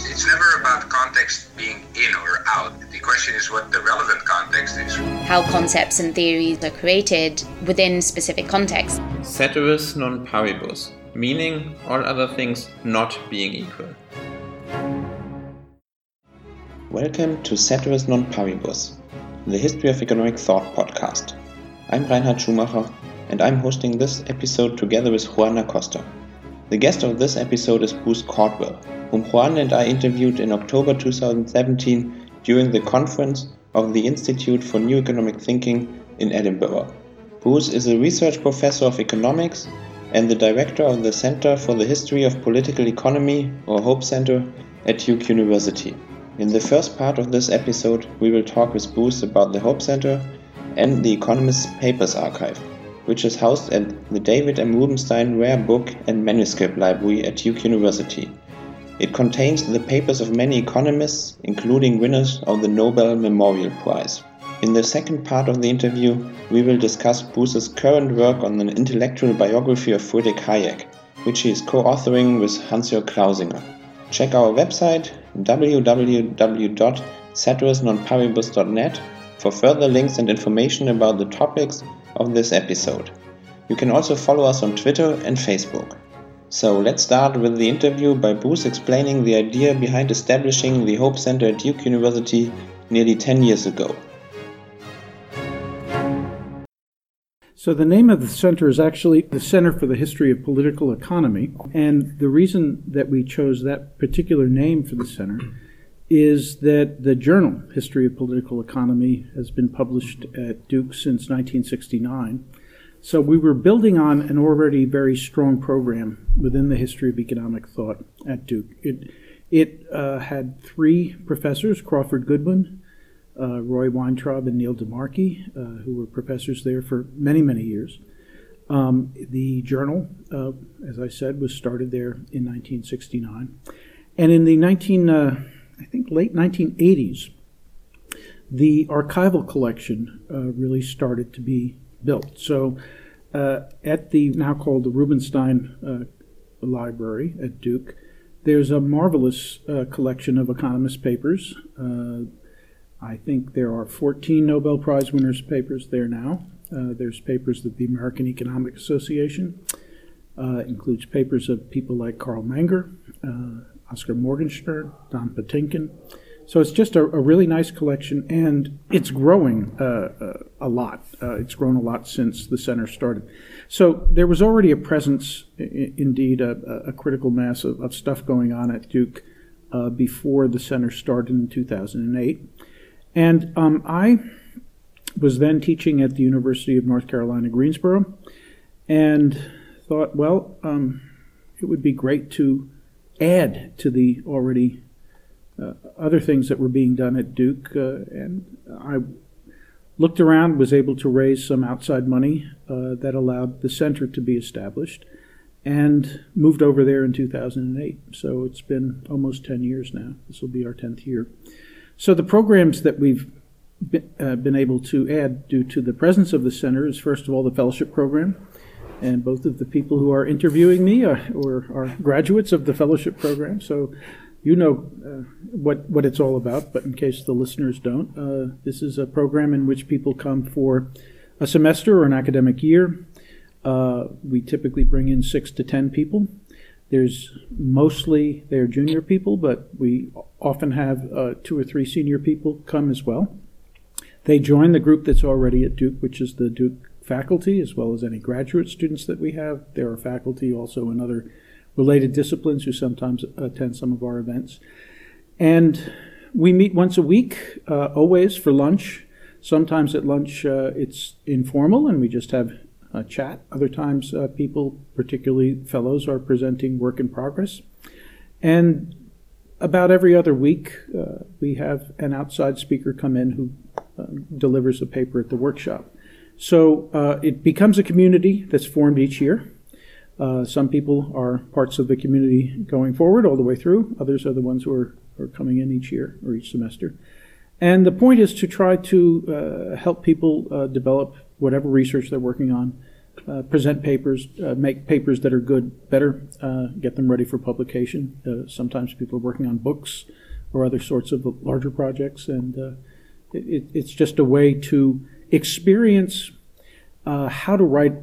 It's never about context being in or out. The question is what the relevant context is. How concepts and theories are created within specific contexts. Ceteris non paribus, meaning all other things not being equal. Welcome to Ceteris non paribus, the History of Economic Thought podcast. I'm Reinhard Schumacher, and I'm hosting this episode together with Juan Acosta. The guest of this episode is Bruce Caldwell, whom Juan and I interviewed in October 2017 during the conference of the Institute for New Economic Thinking in Edinburgh. Bruce is a research professor of economics and the director of the Center for the History of Political Economy, or HOPE Center, at Duke University. In the first part of this episode, we will talk with Bruce about the HOPE Center and the Economist's Papers Archive which is housed at the David M. Rubenstein Rare Book and Manuscript Library at Duke University. It contains the papers of many economists, including winners of the Nobel Memorial Prize. In the second part of the interview, we will discuss Bruce's current work on an intellectual biography of Friedrich Hayek, which he is co authoring with Hans-Jörg Klausinger. Check our website www.ceterisnonparibus.net for further links and information about the topics of this episode. You can also follow us on Twitter and Facebook. So let's start with the interview by Bruce explaining the idea behind establishing the Hope Center at Duke University nearly 10 years ago. So, the name of the center is actually the Center for the History of Political Economy. And the reason that we chose that particular name for the center is that the journal History of Political Economy has been published at Duke since 1969. So we were building on an already very strong program within the history of economic thought at Duke. It, it uh, had three professors Craufurd Goodwin, uh, Roy Weintraub, and Neil DeMarchi, uh, who were professors there for many, many years. Um, the journal, uh, as I said, was started there in 1969. And in the 19. Uh, I think, late 1980s, the archival collection uh, really started to be built. So, uh, at the now called the Rubenstein uh, Library at Duke, there's a marvelous uh, collection of economist papers. Uh, I think there are 14 Nobel Prize winners' papers there now. Uh, there's papers that the American Economic Association. includes papers of people like Carl Menger, Oscar Morgenstern, Don Patinkin. So it's just a, a really nice collection, and it's growing uh, uh, a lot. Uh, it's grown a lot since the center started. So there was already a presence, I- indeed, a, a, critical mass of, of, stuff going on at Duke uh, before the center started in 2008. And um, I was then teaching at the University of North Carolina, Greensboro, and thought, well, um, it would be great to add to the already other things that were being done at Duke. Uh, and I looked around, was able to raise some outside money uh, that allowed the center to be established, and moved over there in 2008. So it's been almost 10 years now. This will be our 10th year. So the programs that we've been, uh, been able to add due to the presence of the center is first of all the fellowship program and both of the people who are interviewing me are, or are graduates of the fellowship program, so you know uh, what what it's all about. But in case the listeners don't, uh, this is a program in which people come for a semester or an academic year. Uh, we typically bring in six to ten people. There's mostly they're junior people, but we often have uh, two or three senior people come as well. They join the group that's already at Duke, which is the Duke faculty as well as any graduate students that we have. There are faculty also in other related disciplines who sometimes attend some of our events. And we meet once a week, uh, always for lunch. Sometimes at lunch uh, it's informal and we just have a chat. Other times uh, people, particularly fellows, are presenting work in progress. And about every other week, uh, we have an outside speaker come in who uh, delivers a paper at the workshop. So uh, it becomes a community that's formed each year. Uh, some people are parts of the community going forward all the way through. Others are the ones who are, are coming in each year or each semester. And the point is to try to uh, help people uh, develop whatever research they're working on uh, present papers, uh, make papers that are good better, uh, get them ready for publication. Sometimes people are working on books or other sorts of larger projects, and it, it's just a way to experience how to write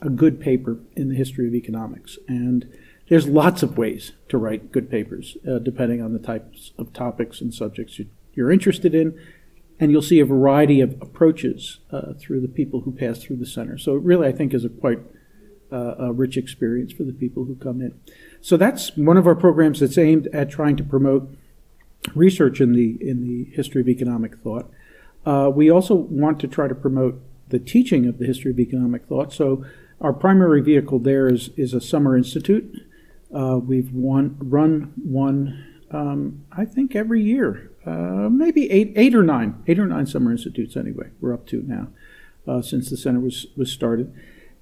a good paper in the history of economics. And there's lots of ways to write good papers, depending on the types of topics and subjects you're interested in and you'll see a variety of approaches uh, through the people who pass through the center. So it really, I think, is a quite uh, a rich experience for the people who come in. So that's one of our programs that's aimed at trying to promote research in the in the history of economic thought. Uh, we also want to try to promote the teaching of the history of economic thought. So our primary vehicle there is is a summer institute. Uh, we've won, run one, um, I think, every year uh, maybe eight, eight or nine, eight or nine summer institutes anyway. We're up to now uh, since the center was was started,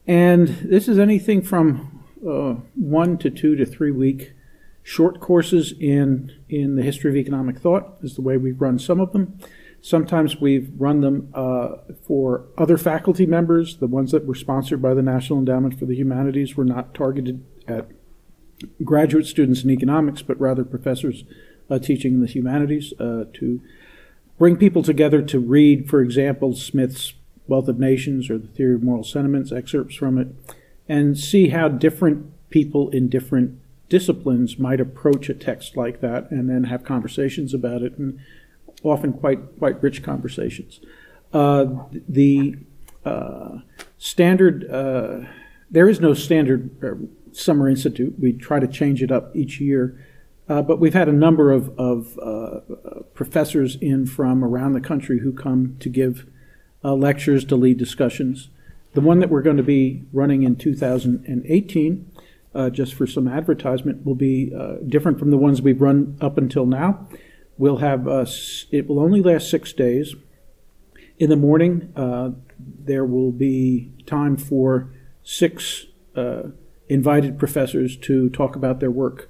and this is anything from uh, one to two to three week short courses in in the history of economic thought is the way we've run some of them. Sometimes we've run them uh, for other faculty members. The ones that were sponsored by the National Endowment for the Humanities were not targeted at graduate students in economics, but rather professors uh, teaching in the humanities, uh, to bring people together to read, for example, Smith's Wealth of Nations or the Theory of Moral Sentiments, excerpts from it, and see how different people in different disciplines might approach a text like that and then have conversations about it, and often quite, quite rich conversations. Uh, the uh, standard, uh, there is no standard uh, summer institute. We try to change it up each year uh, but we've had a number of, of uh, professors in from around the country who come to give lectures, to lead discussions. The one that we're going to be running in 2018, uh, just for some advertisement, will be different from the ones we've run up until now. We'll have uh, it will only last six days. In the morning, there will be time for six invited professors to talk about their work.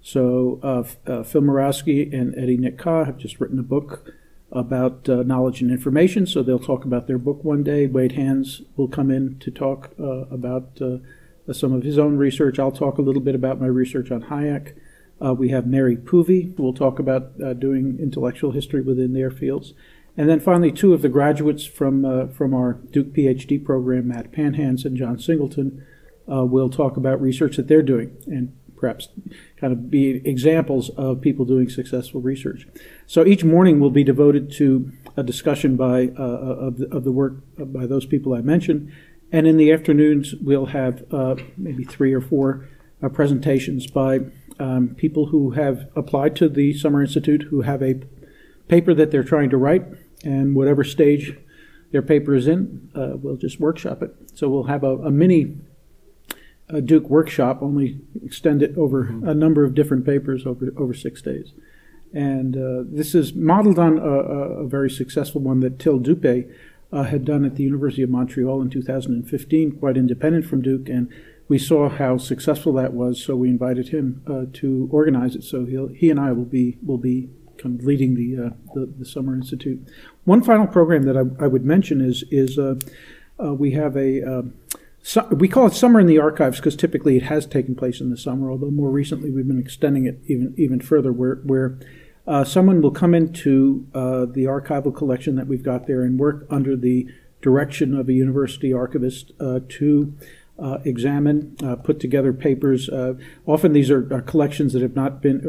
So uh, uh, Phil Mirowski and Eddie Nik-Khah have just written a book about uh, knowledge and information. So they'll talk about their book one day. Wade Hands will come in to talk uh, about uh, some of his own research. I'll talk a little bit about my research on Hayek. Uh, we have Mary Poovey, who will talk about doing intellectual history within their fields. And then finally, two of the graduates from, from our Duke PhD program, Matt Panhans and John Singleton, will talk about research that they're doing and perhaps kind of be examples of people doing successful research. So each morning will be devoted to a discussion by uh, of, the, of the work by those people I mentioned, and in the afternoons we'll have uh, maybe three or four uh, presentations by um, people who have applied to the Summer Institute, who have a paper that they're trying to write, and whatever stage their paper is in, uh, we'll just workshop it. So we'll have a, a mini a Duke workshop, only extend it over mm-hmm. a number of different papers over, over six days. And uh, this is modeled on a, a, very successful one that Till Düppe uh, had done at the University of Montreal in 2015, quite independent from Duke. And we saw how successful that was, so we invited him uh, to organize it. So he and I will be will be kind of leading the, uh, the, the Summer Institute. One final program that I, I would mention is is uh, uh, we have a so, we call it summer in the archives because typically it has taken place in the summer. Although more recently we've been extending it even even further, where where uh, someone will come into uh, the archival collection that we've got there and work under the direction of a university archivist to uh, examine, uh, put together papers. Uh, often these are, are, collections that have not been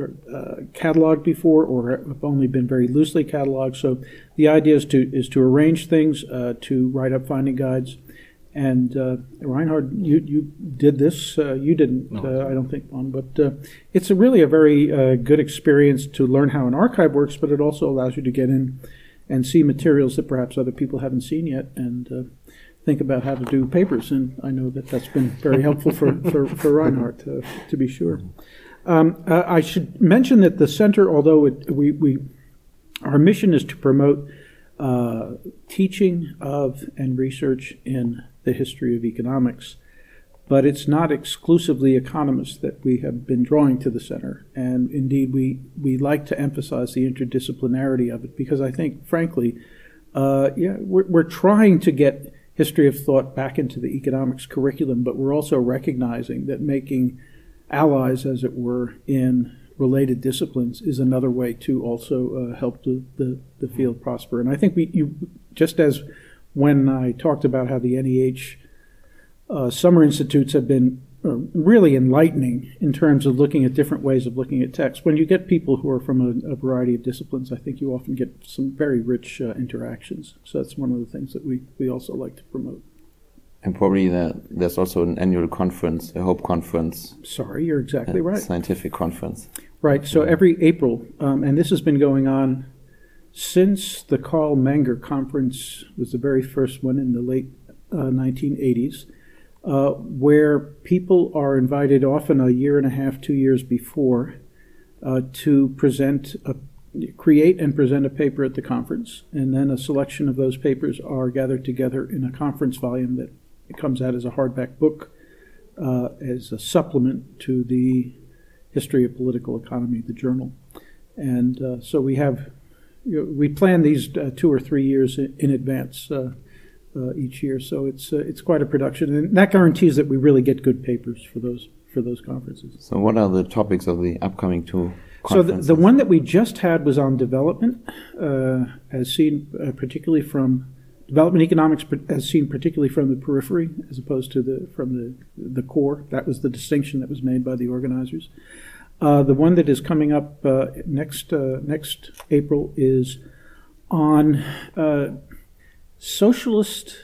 cataloged before or have only been very loosely cataloged. So the idea is to is to arrange things, to write up finding guides. And uh, Reinhard, you, you did this. Uh, you didn't, no. uh, I don't think, one, but uh, it's a really a very uh, good experience to learn how an archive works. But it also allows you to get in and see materials that perhaps other people haven't seen yet, and uh, think about how to do papers. And I know that that's been very helpful for for, for Reinhard to, to be sure. Um, I should mention that the center, although it, we we our mission is to promote uh, teaching of and research in the history of economics. But it's not exclusively economists that we have been drawing to the center. And indeed, we, we like to emphasize the interdisciplinarity of it because I think, frankly, uh, yeah, we're, we're trying to get history of thought back into the economics curriculum, but we're also recognizing that making allies, as it were, in related disciplines is another way to also uh, help the, the, the, field prosper. And I think we, you, just as when I talked about how the NEH uh, summer institutes have been really enlightening in terms of looking at different ways of looking at text. When you get people who are from a, a variety of disciplines, I think you often get some very rich uh, interactions. So that's one of the things that we, we also like to promote. And probably that there's also an annual conference, a Hope conference. Sorry, you're exactly right. Scientific conference. Right. So every April, um, and this has been going on since the Carl Menger conference was the very first one in the late uh, 1980s, uh, where people are invited often a year and a half, two years before, uh, to present a create and present a paper at the conference, and then a selection of those papers are gathered together in a conference volume that comes out as a hardback book uh, as a supplement to the History of Political Economy, the journal. And uh, so we have, you know, we plan these uh, two or three years in, in advance uh, uh, each year. So it's uh, it's quite a production, and that guarantees that we really get good papers for those for those conferences. So what are the topics of the upcoming two? Conferences? So the, the one that we just had was on development, as seen particularly from development economics as seen particularly from the periphery as opposed to the from the the core. That was the distinction that was made by the organizers. Uh, the one that is coming up uh, next uh, next April is on uh, socialist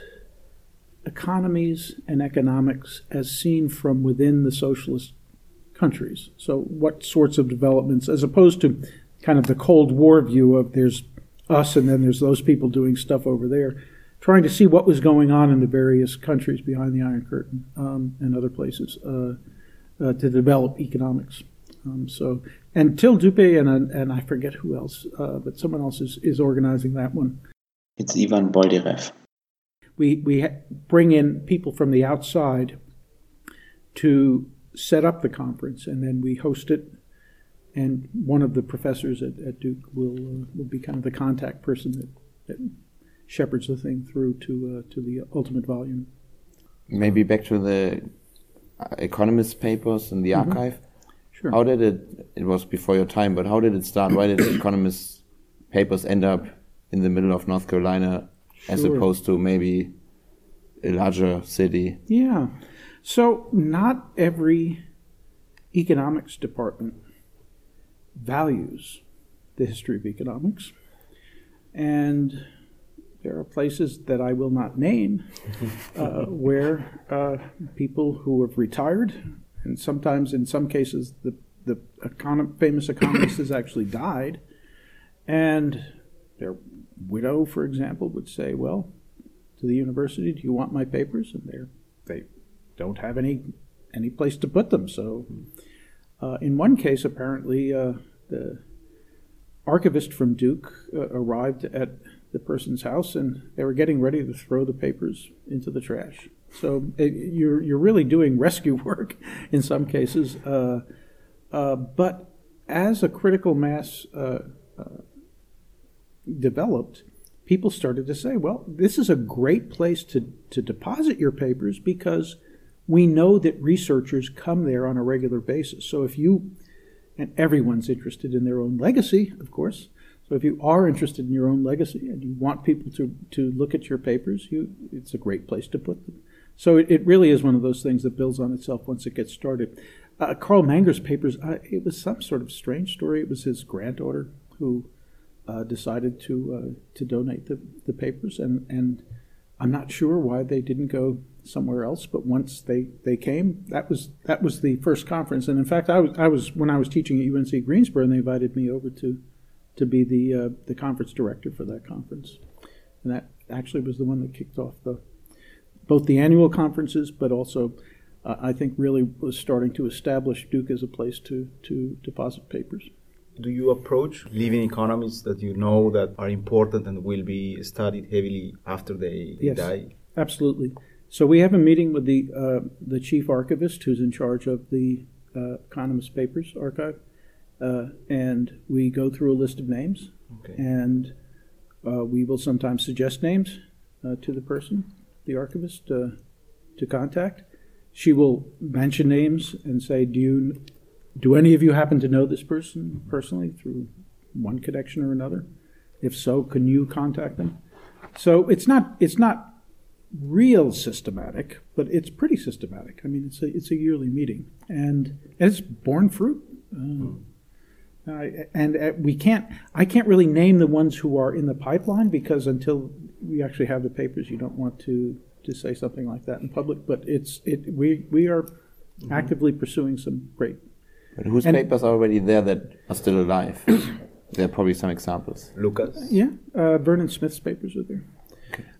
economies and economics as seen from within the socialist countries. So, what sorts of developments, as opposed to kind of the Cold War view of there's us and then there's those people doing stuff over there trying to see what was going on in the various countries behind the Iron Curtain um, and other places uh, uh, to develop economics. Um, so, and Till Düppe and, and I forget who else, uh, but someone else is, is organizing that one. It's Ivan Boldyrev. We, we bring in people from the outside to set up the conference, and then we host it. And one of the professors at, at Duke will, uh, will be kind of the contact person that, that shepherds the thing through to uh, to the ultimate volume. Maybe back to the uh, economist papers in the mm -hmm. archive. Sure. How did it? It was before your time, but how did it start? Why did the economist papers end up in the middle of North Carolina, sure. as opposed to maybe a larger city? Yeah. So not every economics department values the history of economics, and there are places that I will not name uh, where uh, people who have retired, and sometimes in some cases the, the econ- famous economist has actually died, and their widow, for example, would say, Well, to the university, do you want my papers? And they they don't have any any place to put them. So, uh, in one case, apparently, uh, the archivist from Duke uh, arrived at the person's house and they were getting ready to throw the papers into the trash. So it, you're, you're really doing rescue work in some cases. Uh, uh, but as a critical mass uh, developed, people started to say, well, this is a great place to, to deposit your papers because we know that researchers come there on a regular basis. So if you, and everyone's interested in their own legacy, of course, so if you are interested in your own legacy and you want people to, to look at your papers, you, it's a great place to put them. So it, it really is one of those things that builds on itself once it gets started. Uh, Carl Menger's papers, uh, it was some sort of strange story. It was his granddaughter who uh, decided to uh, to donate the, the papers, and, and I'm not sure why they didn't go somewhere else. But once they, they came, that was that was the first conference. And in fact, I was I was when I was teaching at UNC Greensboro, and they invited me over to to be the uh, the conference director for that conference, and that actually was the one that kicked off the both the annual conferences, but also uh, I think really was starting to establish Duke as a place to to deposit papers. Do you approach living economies that you know that are important and will be studied heavily after they, yes, die? Absolutely. So we have a meeting with the uh, the chief archivist who's in charge of the uh, Economist Papers archive uh, and we go through a list of names, okay. and uh, we will sometimes suggest names uh, to the person, the archivist uh, to contact. She will mention names and say, "Do you, do any of you happen to know this person personally through one connection or another? If so, can you contact them?" So it's not it's not real systematic, but it's pretty systematic. I mean, it's a it's a yearly meeting, and, and it's borne fruit. Uh, I- and uh, we can't I can't really name the ones who are in the pipeline because until we actually have the papers, you don't want to to say something like that in public. But it's it we we are actively pursuing some great. But whose And- papers are already there that are still alive? there are probably some examples. Lucas. Yeah, uh, Vernon Smith's papers are there.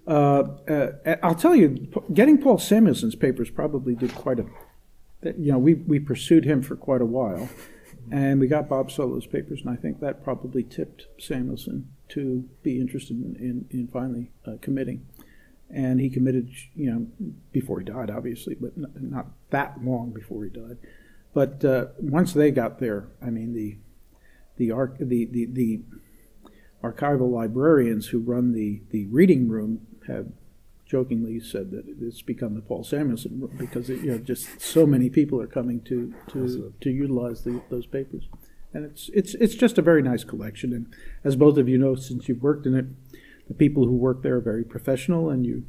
Uh, uh, I'll tell you, getting Paul Samuelson's papers probably did quite a. You know, we we pursued him for quite a while, and we got Bob Solow's papers, and I think that probably tipped Samuelson to be interested in in, in finally uh, committing. And he committed, you know, before he died, obviously, but n- not that long before he died. But uh, once they got there, I mean, the the arc the the, the archival librarians who run the, the reading room have jokingly said that it's become the Paul Samuelson room because you know just so many people are coming to to, to utilize the, those papers, and it's it's it's just a very nice collection. And as both of you know, since you've worked in it, the people who work there are very professional, and you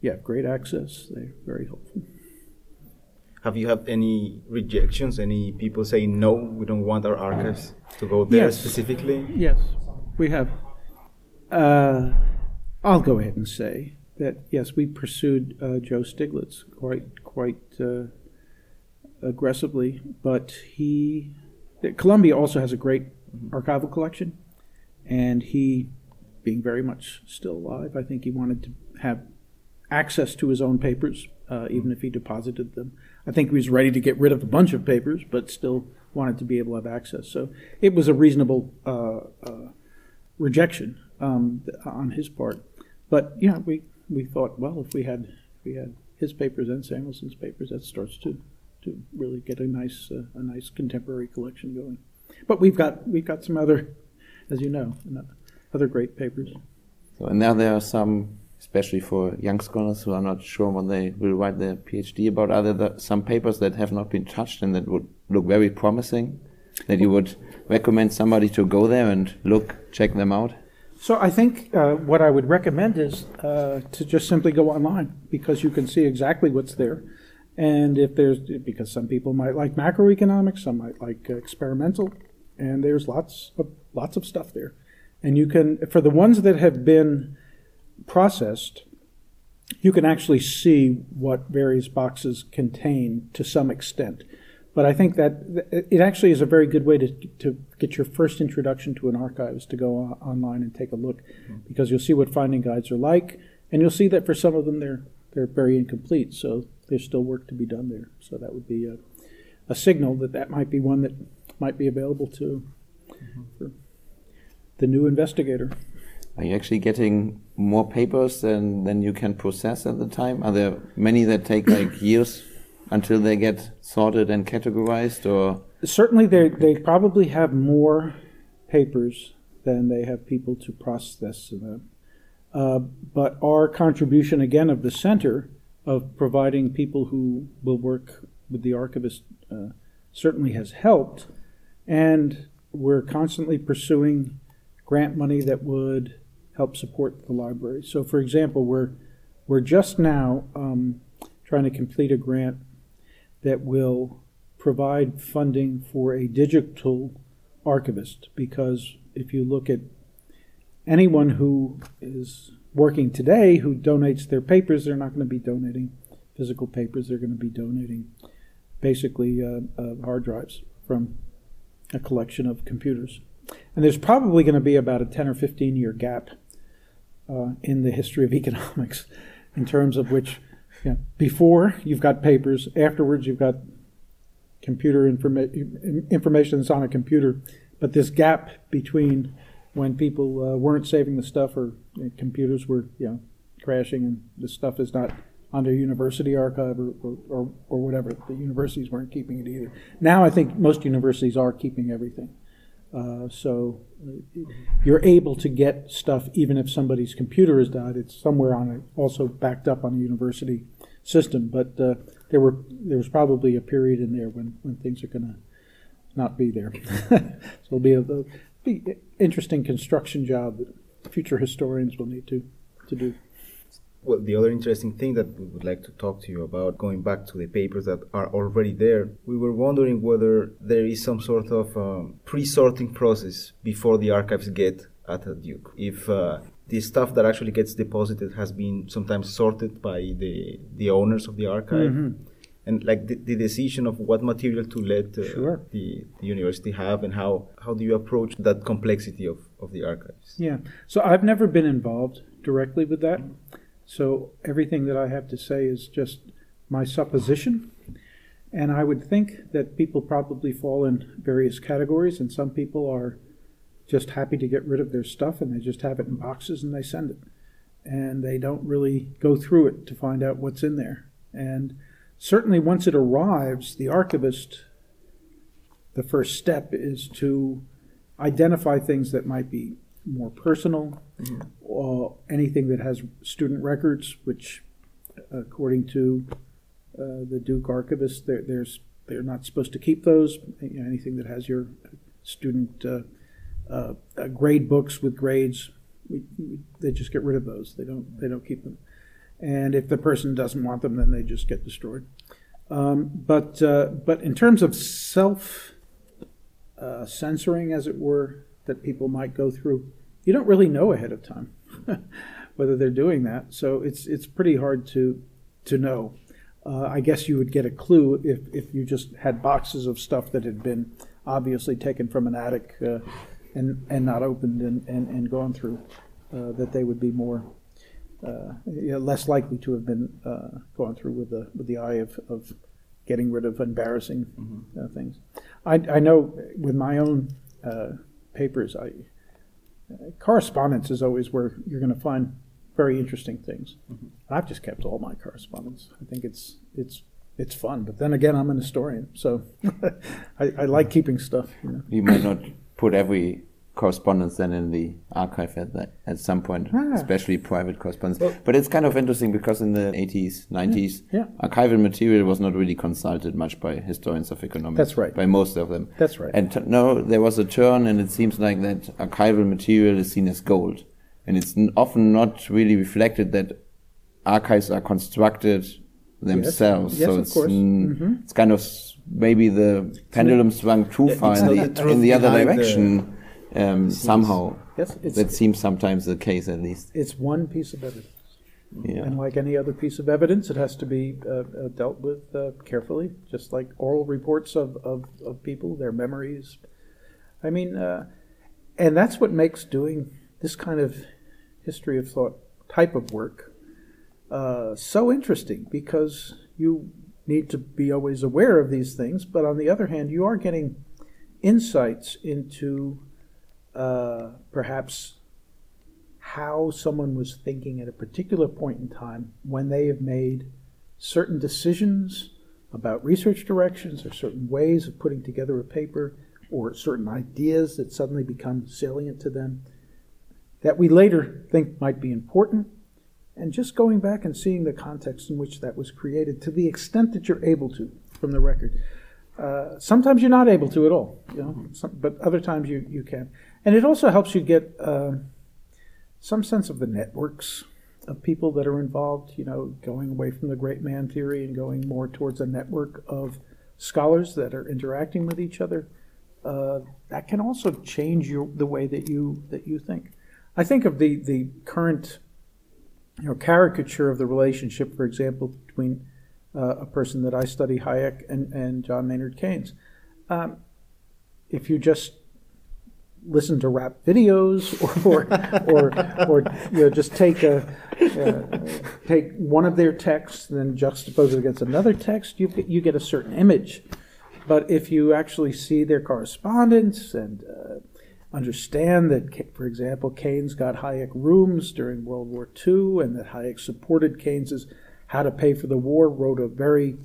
you have great access. They're very helpful. Have you had any rejections? Any people saying no, we don't want our archives to go there Yes. specifically? Yes, we have. Uh, I'll go ahead and say that yes, we pursued uh, Joe Stiglitz quite quite uh, aggressively, but he that Columbia also has a great archival collection, and he, being very much still alive, I think he wanted to have access to his own papers, uh, even if he deposited them. I think he was ready to get rid of a bunch of papers, but still wanted to be able to have access. So it was a reasonable uh, uh, rejection um, on his part. But yeah, we, we thought, well, if we had if we had his papers and Samuelson's papers, that starts to to really get a nice uh, a nice contemporary collection going. But we've got we've got some other, as you know, other great papers. So, and now there are some, especially for young scholars who are not sure what they will write their PhD about. Are there the, some papers that have not been touched and that would look very promising? That you would recommend somebody to go there and look, check them out? So I think uh, what I would recommend is uh, to just simply go online because you can see exactly what's there. And if there's, because some people might like macroeconomics, some might like uh, experimental, and there's lots of lots of stuff there. And you can, for the ones that have been processed, you can actually see what various boxes contain to some extent. But I think that it actually is a very good way to, to get your first introduction to an archive is to go online and take a look mm-hmm. because you'll see what finding guides are like, and you'll see that for some of them they're they're very incomplete. So there's still work to be done there. So that would be a, a signal that that might be one that might be available to mm-hmm. for the new investigator. Are you actually getting more papers than, than you can process at the time? Are there many that take like years until they get sorted and categorized or certainly they they probably have more papers than they have people to process them. Uh, but our contribution again of the center of providing people who will work with the archivist uh, certainly has helped, and we're constantly pursuing grant money that would help support the library. So, for example, we're we're just now um, trying to complete a grant that will provide funding for a digital archivist because if you look at anyone who is working today who donates their papers, they're not going to be donating physical papers, they're going to be donating basically uh, uh, hard drives from a collection of computers. And there's probably going to be about a 10 or 15 year gap uh, in the history of economics in terms of which yeah, before you've got papers, afterwards you've got computer informa- information that's on a computer, but this gap between when people uh, weren't saving the stuff or computers were you know crashing and the stuff is not on their university archive or, or, or, or whatever, the universities weren't keeping it either. Now I think most universities are keeping everything. Uh, so uh, you're able to get stuff even if somebody's computer has died. It's somewhere on it, also backed up on a university system. But uh, there were there was probably a period in there when, when things are going to not be there. so it'll be a, a be interesting construction job that future historians will need to to do. Well, the other interesting thing that we would like to talk to you about, going back to the papers that are already there, we were wondering whether there is some sort of um, pre-sorting process before the archives get at the Duke. If uh, the stuff that actually gets deposited has been sometimes sorted by the the owners of the archive. Mm-hmm. And like the, the, decision of what material to let uh, sure. the, the university have, and how, how do you approach that complexity of, of the archives? Yeah, so I've never been involved directly with that. So everything that I have to say is just my supposition. And I would think that people probably fall in various categories, and some people are just happy to get rid of their stuff and they just have it in boxes and they send it. And they don't really go through it to find out what's in there. And certainly once it arrives, the archivist, the first step is to identify things that might be more personal, mm-hmm. Anything that has student records, which, according to uh, the Duke archivist, they're, there's they're not supposed to keep those. Anything that has your student uh, uh, uh, grade books with grades, we, we, they just get rid of those. They don't they don't keep them. And if the person doesn't want them, then they just get destroyed. Um, but uh, but in terms of self censoring, as it were, that people might go through, you don't really know ahead of time whether they're doing that. So it's it's pretty hard to to know. Uh, I guess you would get a clue if, if you just had boxes of stuff that had been obviously taken from an attic uh, and, and not opened and, and, and gone through, uh, that they would be more uh, you know, less likely to have been uh, gone through with the with the eye of, of getting rid of embarrassing mm-hmm. uh, things. I, I know with my own uh, papers, I correspondence is always where you're going to find very interesting things. Mm-hmm. I've just kept all my correspondence. I think it's it's it's fun. But then again, I'm an historian, so I, I, like keeping stuff. You, know. you might not put every correspondence then in the archive at that at some point, ah. especially private correspondence. Well, but it's kind of interesting because in the 80s, 90s, yeah, yeah. archival material was not really consulted much by historians of economics. That's right. By most of them. That's right. And t- no, there was a turn, and it seems like that archival material is seen as gold, and it's n- often not really reflected that archives are constructed themselves. Yes, so yes, it's, mm-hmm. it's kind of maybe the pendulum swung too far in the, in the other direction um, somehow. Yes, that seems sometimes the case at least. It's one piece of evidence. Yeah. And like any other piece of evidence, it has to be uh, uh, dealt with uh, carefully, just like oral reports of, of, of people, their memories. I mean, uh, and that's what makes doing this kind of history of thought type of work uh, so interesting because you need to be always aware of these things, but on the other hand, you are getting insights into uh, perhaps how someone was thinking at a particular point in time when they have made certain decisions about research directions or certain ways of putting together a paper or certain ideas that suddenly become salient to them that we later think might be important and just going back and seeing the context in which that was created to the extent that you're able to from the record. Uh, sometimes you're not able to at all, you know, some, but other times you, you can. And it also helps you get uh, some sense of the networks of people that are involved, you know, going away from the great man theory and going more towards a network of scholars that are interacting with each other. Uh, that can also change your, the way that you that you think. I think of the the current you know caricature of the relationship, for example, between uh, a person that I study, Hayek, and, and John Maynard Keynes. Um, if you just listen to rap videos or or, or, or you know, just take a uh, take one of their texts and then juxtapose it against another text, you get, you get a certain image. But if you actually see their correspondence and uh, understand that, for example, Keynes got Hayek rooms during World War II and that Hayek supported Keynes's How to Pay for the War, wrote a very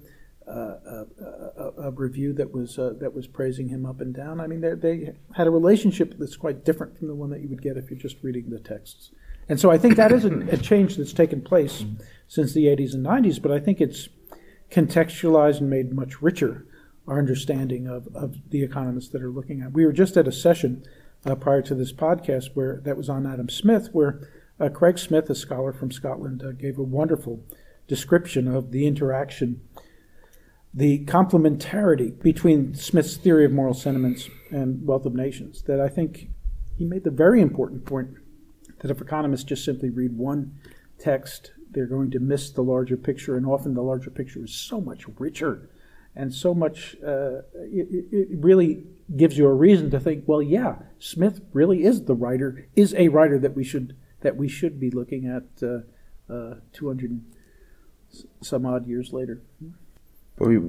a, a, review that was uh, that was praising him up and down. I mean, they had a relationship that's quite different from the one that you would get if you're just reading the texts. And so I think that is a, a change that's taken place since the 80s and 90s, but I think it's contextualized and made much richer our understanding of, of the economists that are looking at. We were just at a session uh, prior to this podcast where that was on Adam Smith, where uh, Craig Smith, a scholar from Scotland, uh, gave a wonderful description of the interaction the complementarity between Smith's theory of moral sentiments and Wealth of Nations. That I think he made the very important point that if economists just simply read one text, they're going to miss the larger picture, and often the larger picture is so much richer and so much. Uh, it, it really gives you a reason to think, well, yeah, Smith really is the writer, is a writer that we should that we should be looking at uh, uh, 200 some odd years later.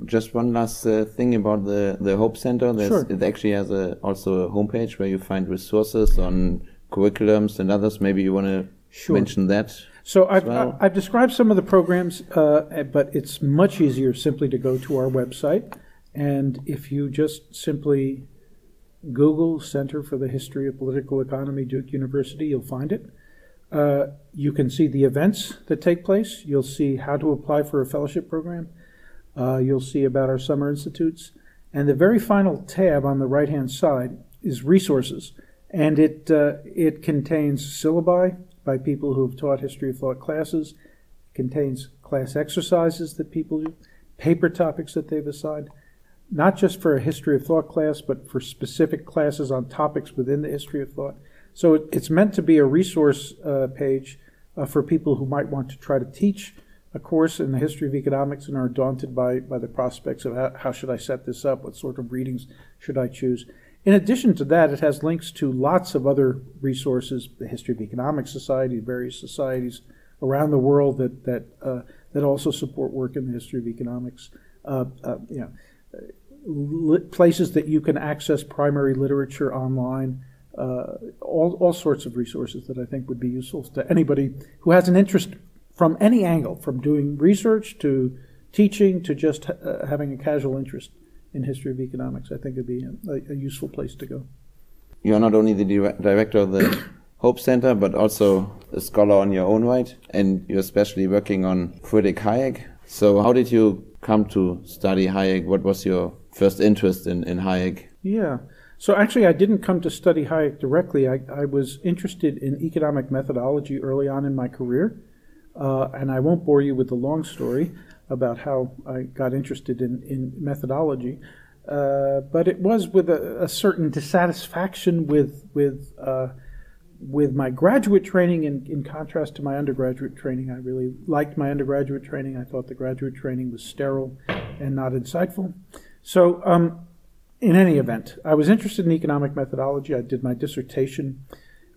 Just one last uh, thing about the, the Hope Center. There's, sure. It actually has a, also a homepage where you find resources on curriculums and others. Maybe you want to sure. mention that. So I've, well. I've described some of the programs, uh, but it's much easier simply to go to our website. And if you just simply Google Center for the History of Political Economy, Duke University, you'll find it. Uh, you can see the events that take place. You'll see how to apply for a fellowship program uh, you'll see about our summer institutes. And the very final tab on the right hand side is resources. And it, uh, it contains syllabi by people who have taught history of thought classes, it contains class exercises that people do, paper topics that they've assigned, not just for a history of thought class, but for specific classes on topics within the history of thought. So it, it's meant to be a resource uh, page uh, for people who might want to try to teach a course in the history of economics and are daunted by, by the prospects of how, how should I set this up? What sort of readings should I choose? In addition to that, it has links to lots of other resources, the History of Economics Society, various societies around the world that, that, uh, that also support work in the history of economics. Uh, uh, you know, li- places that you can access primary literature online, uh, all, all sorts of resources that I think would be useful to anybody who has an interest from any angle, from doing research to teaching to just uh, having a casual interest in history of economics. I think it'd be a, a useful place to go. You are not only the di director of the Hope Center, but also a scholar on your own right, and you're especially working on Friedrich Hayek. So, how did you come to study Hayek? What was your first interest in, in Hayek? Yeah. So actually, I didn't come to study Hayek directly. I, I was interested in economic methodology early on in my career. Uh, and I won't bore you with the long story about how I got interested in, in methodology. Uh, but it was with a, a, certain dissatisfaction with with uh, with my graduate training in, in contrast to my undergraduate training. I really liked my undergraduate training. I thought the graduate training was sterile and not insightful. So, um, in any event, I was interested in economic methodology. I did my dissertation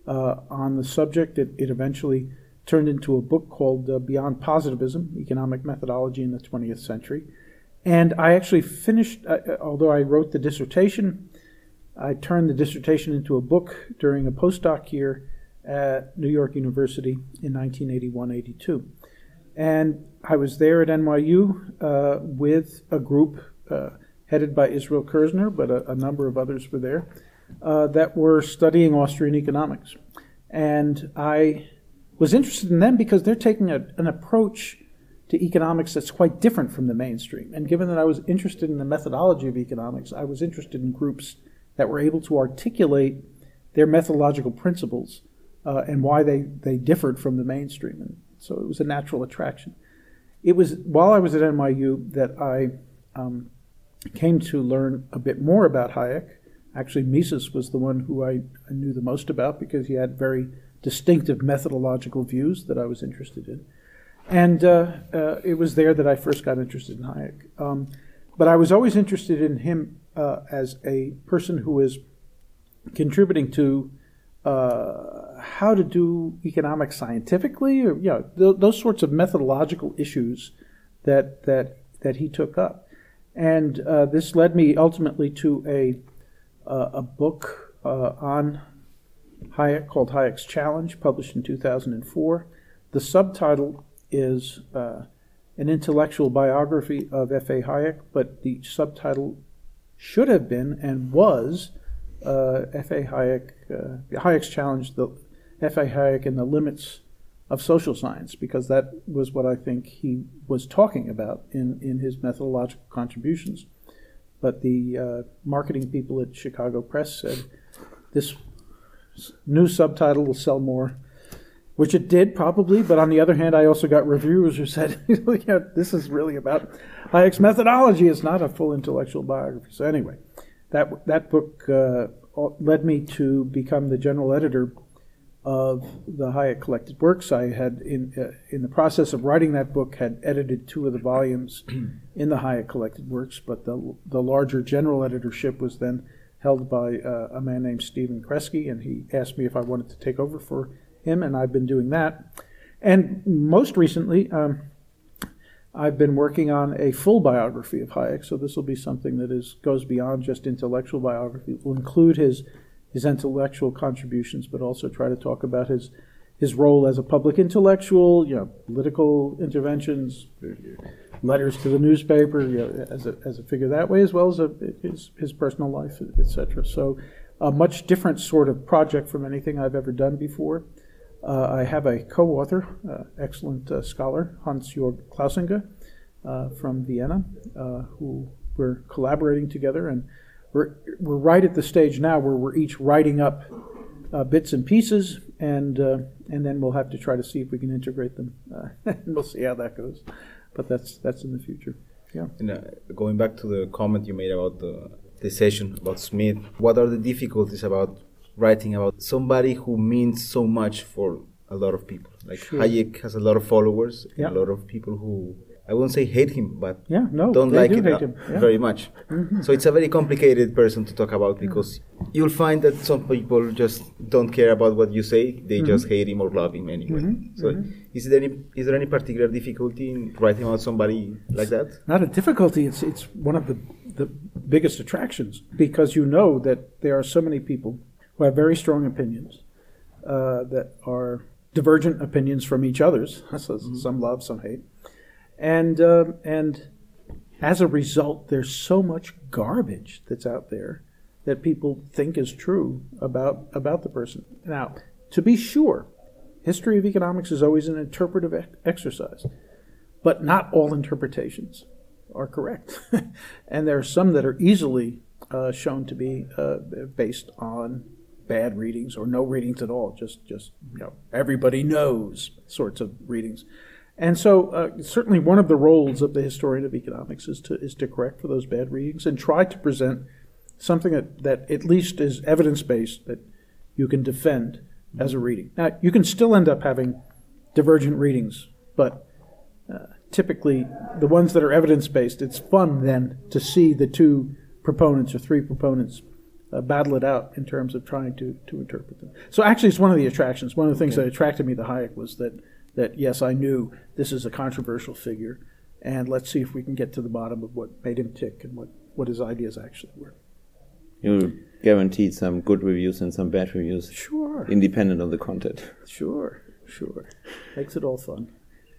uh, on the subject. It, it eventually turned into a book called uh, Beyond Positivism Economic Methodology in the 20th Century. And I actually finished, uh, uh, although I wrote the dissertation, I turned the dissertation into a book during a postdoc year at New York University in 1981 82. And I was there at NYU uh, with a group uh, headed by Israel Kirzner, but a, a number of others were there, uh, that were studying Austrian economics. And I was interested in them because they're taking a, an approach to economics that's quite different from the mainstream. And given that I was interested in the methodology of economics, I was interested in groups that were able to articulate their methodological principles uh, and why they, they differed from the mainstream. And so it was a natural attraction. It was while I was at NYU that I um, came to learn a bit more about Hayek. Actually, Mises was the one who I, I knew the most about because he had very distinctive methodological views that I was interested in. And uh, uh, it was there that I first got interested in Hayek. Um, but I was always interested in him uh, as a person who is contributing to uh, how to do economics scientifically, or you know, th- those sorts of methodological issues that that that he took up. And uh, this led me ultimately to a uh, a book on Hayek called Hayek's Challenge, published in 2004. The subtitle is uh, an intellectual biography of F.A. Hayek, but the subtitle should have been and was uh, F.A. Hayek, uh, Hayek's challenge, the F.A. Hayek and the limits of social science, because that was what I think he was talking about in, in his methodological contributions. But the uh, marketing people at Chicago Press said this new subtitle will sell more which it did probably. But on the other hand, I also got reviewers who said, yeah, this is really about Hayek's methodology. It's not a full intellectual biography. So anyway, that that book uh, led me to become the general editor of the Hayek collected works. I had in uh, in the process of writing that book had edited two of the volumes in the Hayek collected works, but the the larger general editorship was then held by uh, a man named Stephen Kresge, and he asked me if I wanted to take over for him, and I've been doing that. And most recently, um, I've been working on a full biography of Hayek. So this will be something that is goes beyond just intellectual biography. It will include his his intellectual contributions, but also try to talk about his his role as a public intellectual, you know, political interventions, letters to the newspaper, you know, as a as a figure that way, as well as a, his his personal life, etc. So, a much different sort of project from anything I've ever done before. Uh, I have a co author, uh, excellent uh, scholar, Hans Jörg Klausinger from Vienna, who we're collaborating together. And we're, we're right at the stage now where we're each writing up Uh, bits and pieces, and, uh, and then we'll have to try to see if we can integrate them. Uh, and we'll see how that goes. But that's, that's in the future. Yeah. And uh, going back to the comment you made about the, the session about Smith, what are the difficulties about writing about somebody who means so much for a lot of people. Like sure. Hayek has a lot of followers, yeah. a lot of people who I won't say hate him, but yeah, no, don't like do it yeah. very much. Mm-hmm. So it's a very complicated person to talk about because mm-hmm. you'll find that some people just don't care about what you say; they mm-hmm. just hate him or love him anyway. Mm-hmm. So, mm-hmm. is there any is there any particular difficulty in writing about somebody like that? Not a difficulty. It's it's one of the the biggest attractions because you know that there are so many people who have very strong opinions uh, that are divergent opinions from each other's. So mm-hmm. Some love, some hate, and uh, and as a result, there's so much garbage that's out there that people think is true about about the person. Now, to be sure, history of economics is always an interpretive exercise, but not all interpretations are correct, and there are some that are easily uh, shown to be uh, based on bad readings or no readings at all, just just you know everybody knows sorts of readings. And so, uh, certainly, one of the roles of the historian of economics is to is to correct for those bad readings and try to present something that, that at least is evidence based that you can defend as a reading. Now, you can still end up having divergent readings, but uh, typically, the ones that are evidence based, it's fun then to see the two proponents or three proponents uh, battle it out in terms of trying to, to interpret them. So actually, it's one of the attractions. One of the things okay. that attracted me to Hayek was that that yes, I knew this is a controversial figure, and let's see if we can get to the bottom of what made him tick and what, what his ideas actually were. You guaranteed some good reviews and some bad reviews. Sure. Independent of the content. Sure, sure. Makes it all fun.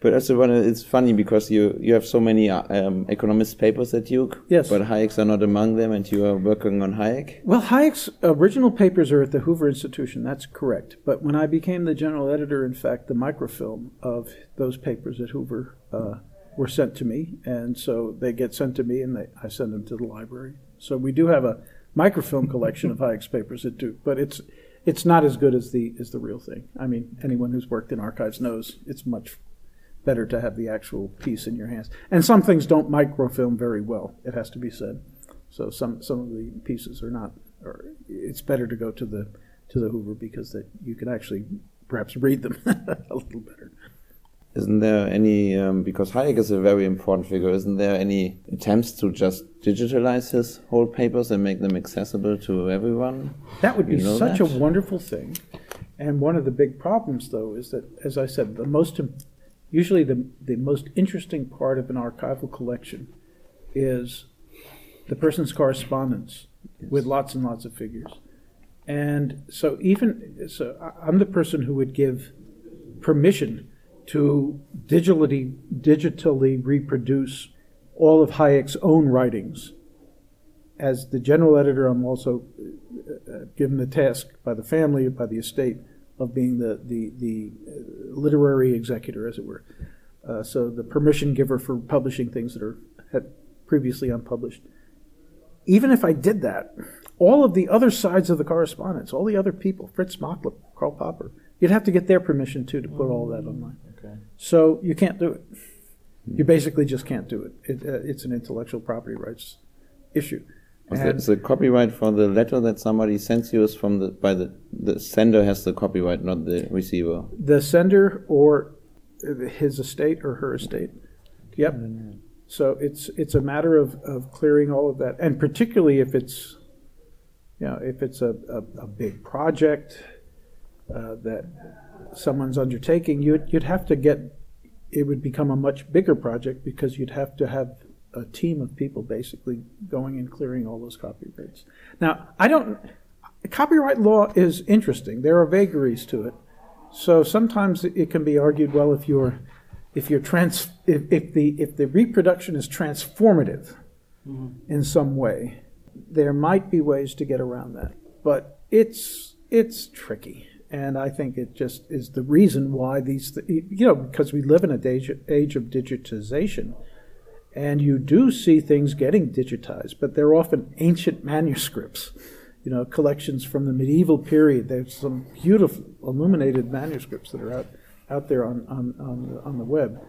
But also, it's funny because you you have so many um, economist papers at Duke. Yes. But Hayek's are not among them, and you are working on Hayek. Well, Hayek's original papers are at the Hoover Institution. That's correct. But when I became the general editor, in fact, the microfilm of those papers at Hoover uh, were sent to me, and so they get sent to me, and they, I send them to the library. So we do have a microfilm collection of Hayek's papers at Duke, but it's it's not as good as the as the real thing. I mean, anyone who's worked in archives knows it's much better to have the actual piece in your hands. And some things don't microfilm very well, it has to be said. So some some of the pieces are not or it's better to go to the to the Hoover because that you can actually perhaps read them a little better. Isn't there any um, because Hayek is a very important figure? Isn't there any attempts to just digitalize his whole papers and make them accessible to everyone? That would be such that? a wonderful thing. And one of the big problems, though, is that, as I said, the most usually the, the most interesting part of an archival collection is the person's correspondence yes. with lots and lots of figures. And so even so I'm the person who would give permission to digitally, digitally reproduce all of Hayek's own writings. As the general editor, I'm also uh, uh, given the task by the family, by the estate, of being the, the, the uh, literary executor, as it were. Uh, so the permission giver for publishing things that are had previously unpublished. Even if I did that, all of the other sides of the correspondence, all the other people, Fritz Machlup, Karl Popper, you'd have to get their permission too to put all that online. Okay. So you can't do it. You basically just can't do it. it uh, it's an intellectual property rights issue. The, the copyright for the letter that somebody sends you is from the by the the sender has the copyright, not the receiver. the sender or his estate or her estate. Yep. So it's it's a matter of, of clearing all of that, and particularly if it's, you know, if it's a, a, a big project uh, that someone's undertaking, you'd you'd have to get. It would become a much bigger project because you'd have to have a team of people basically going and clearing all those copyrights. Now, I don't. Copyright law is interesting. There are vagaries to it. So sometimes it can be argued, well, if you're, if you're trans, if, if the if the reproduction is transformative mm-hmm. in some way, there might be ways to get around that. But it's it's tricky, and I think it just is the reason why these, th- you know, because we live in a age age of digitization, and you do see things getting digitized, but they're often ancient manuscripts you know, collections from the medieval period. There's some beautiful illuminated manuscripts that are out, out there on, on, on, the, on the web.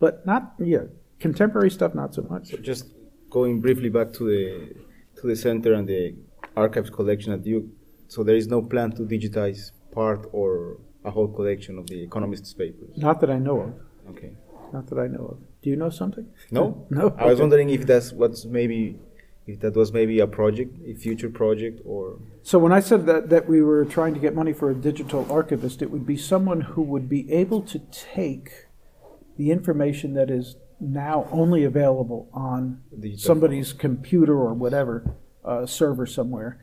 But not, yeah, contemporary stuff, not so much. Just going briefly back to the to the center and the archives collection at Duke. So there is no plan to digitize part or a whole collection of the economist's papers. Not that I know of. Okay. Not that I know of. Do you know something? No. No. I was Okay. wondering if that's what's maybe if that was maybe a project, a future project, or So when I said that, that we were trying to get money for a digital archivist, it would be someone who would be able to take the information that is now only available on Digital somebody's computer or whatever uh, server somewhere,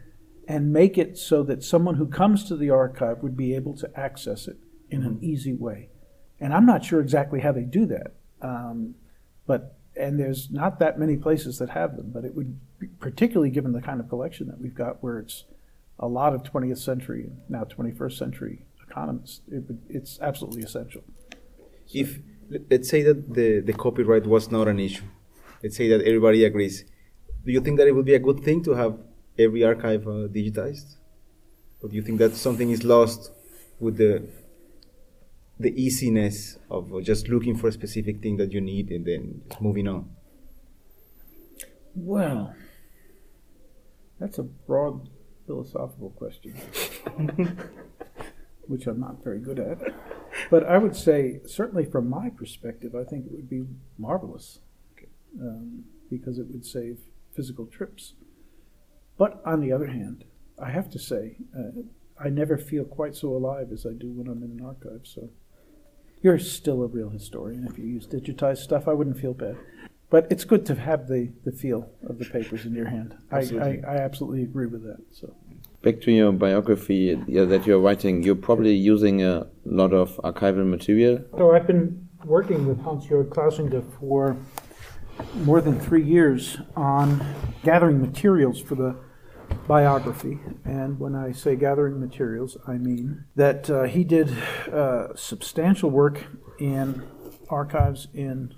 and make it so that someone who comes to the archive would be able to access it in an easy way. And I'm not sure exactly how they do that, um, but and there's not that many places that have them. But it would, be, particularly given the kind of collection that we've got, where it's a lot of 20th century now 21st century economists, it would, it's absolutely essential. if let- let's say that the, the copyright was not an issue, let's say that everybody agrees, do you think that it would be a good thing to have every archive uh, digitized? Or do you think that something is lost with the the easiness of just looking for a specific thing that you need and then moving on? Well, that's a broad philosophical question, which I'm not very good at. But I would say, certainly from my perspective, I think it would be marvelous um, because it would save physical trips. But on the other hand, I have to say, uh, I never feel quite so alive as I do when I'm in an archive. So you're still a real historian. If you use digitized stuff, I wouldn't feel bad. But it's good to have the, the feel of the papers in your hand. I, I, Absolutely. I absolutely agree with that. So Back to your biography yeah, that you're writing, you're probably using a lot of archival material. So I've been working with Hans-Jörg Klausinger for more than three years on gathering materials for the biography. And when I say gathering materials, I mean that uh, he did uh, substantial work in archives in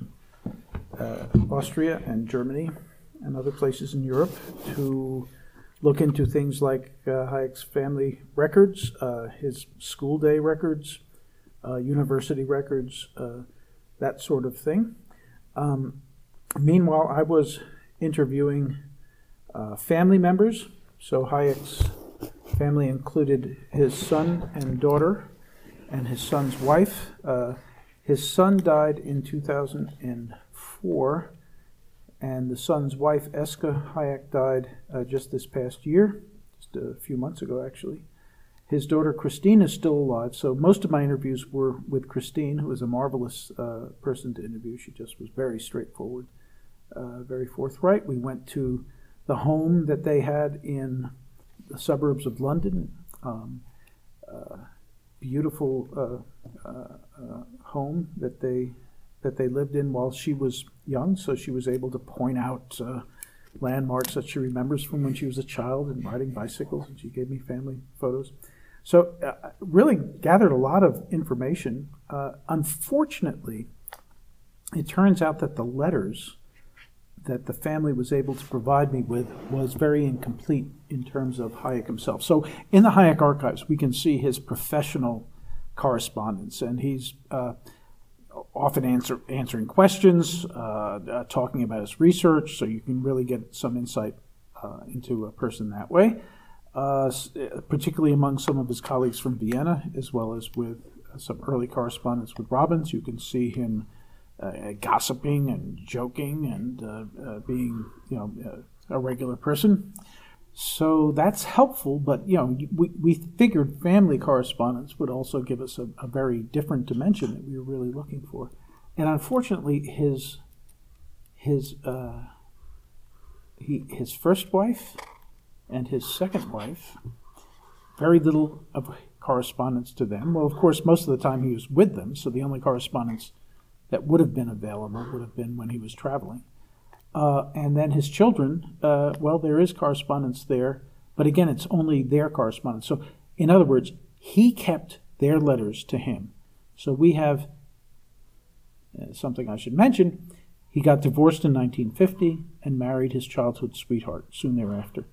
uh, Austria and Germany and other places in Europe to look into things like uh, Hayek's family records, uh, his school day records, uh, university records, that sort of thing. Um, meanwhile, I was interviewing family members. So Hayek's family included his son and daughter, and his son's wife. Uh, his son died in 2004, and the son's wife, Esca Hayek, died uh, just this past year, just a few months ago, actually. His daughter Christine is still alive, so most of my interviews were with Christine, who is a marvelous uh, person to interview. She just was very straightforward, uh, very forthright. We went to the home that they had in the suburbs of London. Um, uh, beautiful uh, uh, uh, home that they that they lived in while she was young, so she was able to point out landmarks that she remembers from when she was a child and riding bicycles, and she gave me family photos. So, uh, really gathered a lot of information. Uh, unfortunately, it turns out that the letters that the family was able to provide me with was very incomplete in terms of Hayek himself. So, in the Hayek archives, we can see his professional correspondence, and he's uh, often answer, answering questions, uh, uh, talking about his research, so you can really get some insight uh, into a person that way. Uh, particularly among some of his colleagues from Vienna, as well as with some early correspondence with Robbins, you can see him uh, gossiping and joking and being, you know, a regular person. So that's helpful, but you know, we, we figured family correspondence would also give us a, a very different dimension that we were really looking for. And unfortunately, his his uh, he his first wife and his second wife, very little of correspondence to them. Well, of course, most of the time he was with them, so the only correspondence that would have been available would have been when he was traveling. Uh, and then his children, uh, well, there is correspondence there, but again, it's only their correspondence. So, in other words, he kept their letters to him. So we have uh, something I should mention. He got divorced in 1950 and married his childhood sweetheart soon thereafter.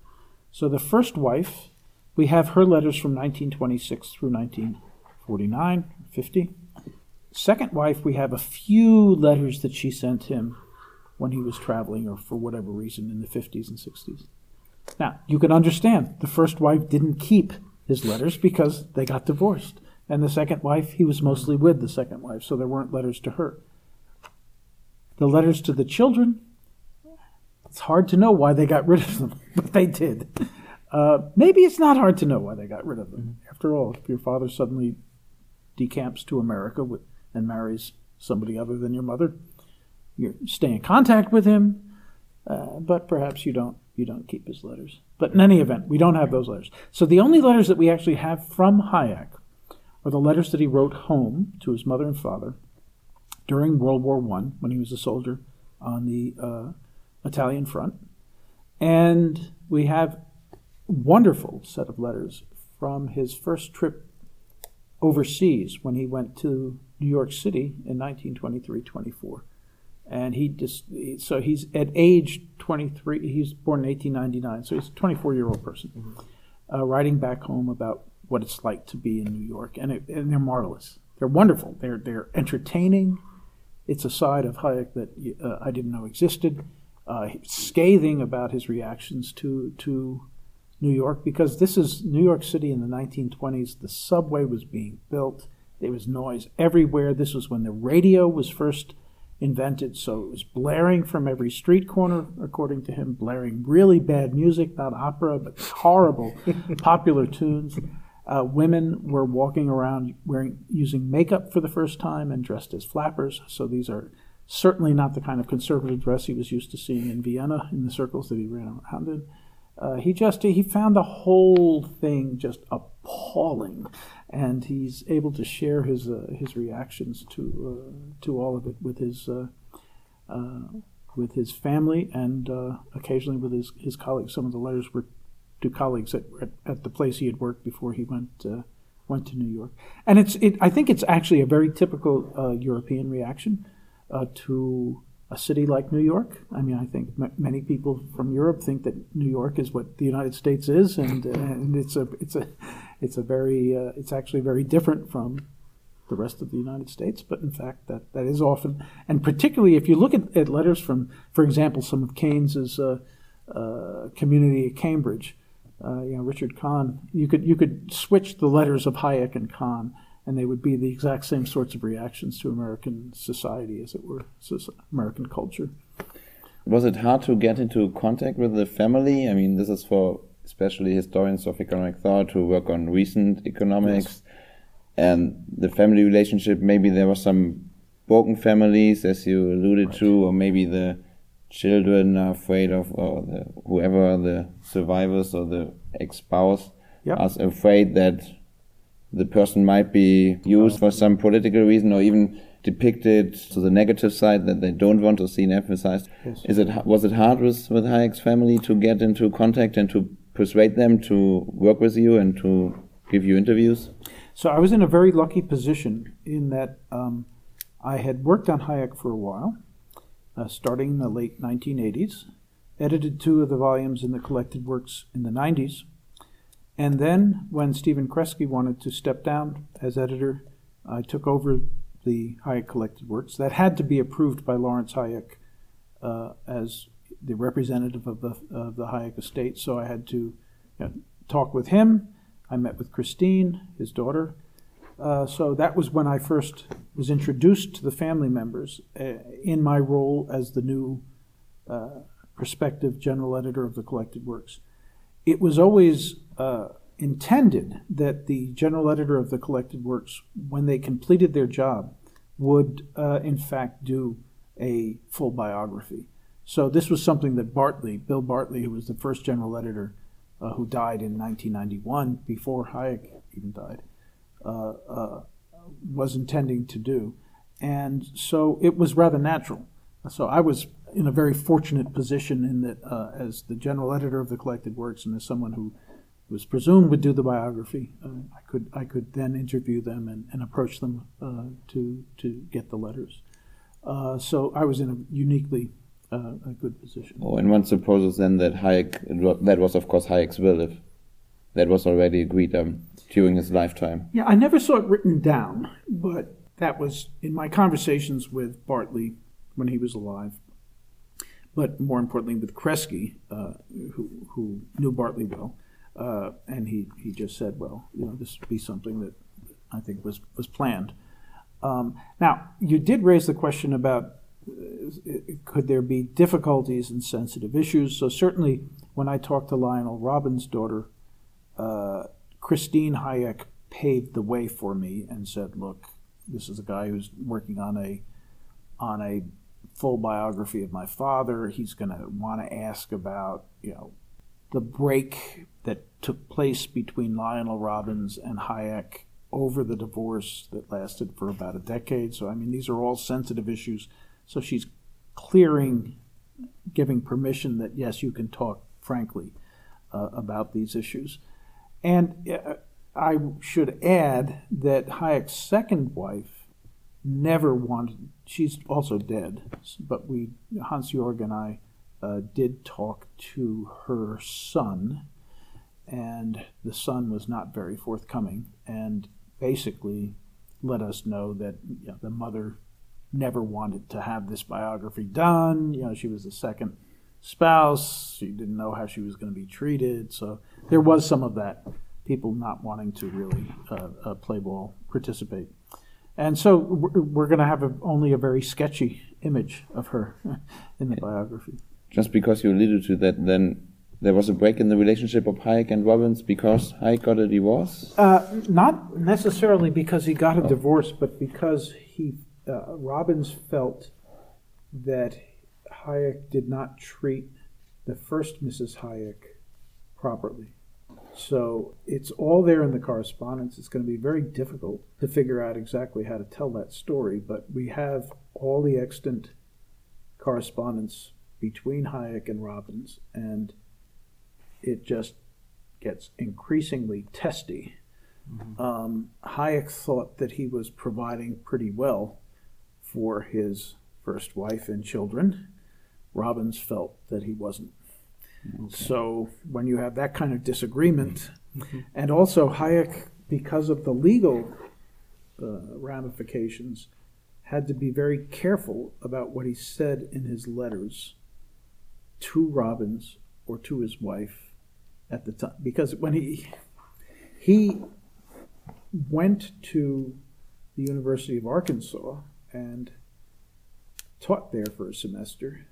So the first wife, we have her letters from 1926 through 1949, 50. Second wife, we have a few letters that she sent him when he was traveling or for whatever reason in the 50s and 60s. Now, you can understand the first wife didn't keep his letters because they got divorced. And the second wife, he was mostly with the second wife, so there weren't letters to her. The letters to the children, it's hard to know why they got rid of them, but they did. Uh, maybe it's not hard to know why they got rid of them. Mm-hmm. After all, if your father suddenly decamps to America with, and marries somebody other than your mother, you stay in contact with him, uh, but perhaps you don't you don't keep his letters. But in any event, we don't have those letters. So the only letters that we actually have from Hayek are the letters that he wrote home to his mother and father during World War One when he was a soldier on the uh, Italian front, and we have wonderful set of letters from his first trip overseas when he went to New York City in 1923-24 and he just so he's at age 23 he's born in 1899 so he's a 24 year old person mm-hmm. uh, writing back home about what it's like to be in new york. And, it, and they're marvelous. They're wonderful. They're, they're entertaining. It's a side of hayek that uh, i didn't know existed. Uh, scathing about his reactions to, to new york because this is new york city in the 1920s the subway was being built there was noise everywhere this was when the radio was first invented. So it was blaring from every street corner, according to him, blaring really bad music, not opera, but horrible popular tunes. Uh, women were walking around wearing using makeup for the first time and dressed as flappers. So these are certainly not the kind of conservative dress he was used to seeing in Vienna in the circles that he ran around in. Uh, he just he found the whole thing just appalling, and he's able to share his uh, his reactions to uh, to all of it with his uh, uh, with his family and uh, occasionally with his, his colleagues. Some of the letters were to colleagues at, at, at the place he had worked before he went went to New York, and it's it, I think it's actually a very typical European reaction to a city like New York. I mean, I think m- many people from Europe think that New York is what the United States is, and, and it's a it's a it's a very uh, it's actually very different from the rest of the United States. But in fact, that that is often, and particularly if you look at, at letters from, for example, some of Keynes's uh, uh community at Cambridge, uh, you know, Richard Kahn, you could you could switch the letters of Hayek and Kahn and they would be the exact same sorts of reactions to American society, as it were, American culture. Was it hard to get into contact with the family? I mean, this is for especially historians of economic thought who work on recent economics yes. and the family relationship. Maybe there were some broken families, as you alluded right. to, or maybe the children are afraid of, or the, whoever the survivors or the ex spouse yep. are afraid that the person might be used for some political reason or even depicted to the negative side that they don't want to see emphasized. Yes. Is it was it hard with with Hayek's family to get into contact and to persuade them to work with you and to give you interviews? So I was in a very lucky position in that um, I had worked on Hayek for a while, uh, starting in the late 1980s, edited two of the volumes in the collected works in the 90s, and then when Stephen Kresge wanted to step down as editor, I took over the Hayek collected works. That had to be approved by Laurence Hayek uh, as the representative of the of the Hayek estate. So I had to you know, talk with him. I met with Christine, his daughter. Uh, so that was when I first was introduced to the family members uh, in my role as the new uh, prospective general editor of the collected works. It was always uh, intended that the general editor of the collected works, when they completed their job, would uh, in fact do a full biography. So this was something that Bartley, Bill Bartley, who was the first general editor, uh, who died in 1991 before Hayek even died, uh, uh, was intending to do, and so it was rather natural. So I was in a very fortunate position in that, uh, as the general editor of the collected works, and as someone who was presumed would do the biography, uh, I could I could then interview them and, and approach them uh, to to get the letters. so I was in a uniquely uh, a good position. Oh, and one supposes then that Hayek, that was of course Hayek's will, if that was already agreed um, during his lifetime. Yeah, I never saw it written down, but that was in my conversations with Bartley when he was alive. But more importantly, with Kresge, uh, who, who knew Bartley well, uh, and he, he just said, well, you know, this would be something that I think was, was planned. Um, now, you did raise the question about could there be difficulties and sensitive issues? So certainly, when I talked to Lionel Robbins' daughter, uh, Christine Hayek paved the way for me and said, "Look, this is a guy who's working on a on a full biography of my father. He's going to want to ask about you know the break that took place between Lionel Robbins and Hayek." Over the divorce that lasted for about a decade. So, I mean, these are all sensitive issues so she's clearing, giving permission that yes, you can talk frankly uh, about these issues. And uh, I should add that Hayek's second wife never wanted, she's also dead, but we, Hans Jörg and I, uh, did talk to her son, and the son was not very forthcoming, and basically let us know that you know, the mother never wanted to have this biography done. You know, she was the second spouse. She didn't know how she was going to be treated. So there was some of that. People not wanting to really uh, uh, play ball, participate. And so we're, going to have a, only a very sketchy image of her in the biography. Just because you alluded to that, then there was a break in the relationship of Hayek and Robbins because Hayek got a divorce? Uh, not necessarily because he got a oh. divorce, but because he uh, Robbins felt that Hayek did not treat the first Mrs. Hayek properly. So it's all there in the correspondence. It's going to be very difficult to figure out exactly how to tell that story, but we have all the extant correspondence between Hayek and Robbins, and it just gets increasingly testy. Mm-hmm. Um, Hayek thought that he was providing pretty well for his first wife and children. Robbins felt that he wasn't. Okay. So when you have that kind of disagreement, mm-hmm. and also Hayek, because of the legal uh, ramifications, had to be very careful about what he said in his letters to Robbins or to his wife at the time, because when he he went to the University of Arkansas and taught there for a semester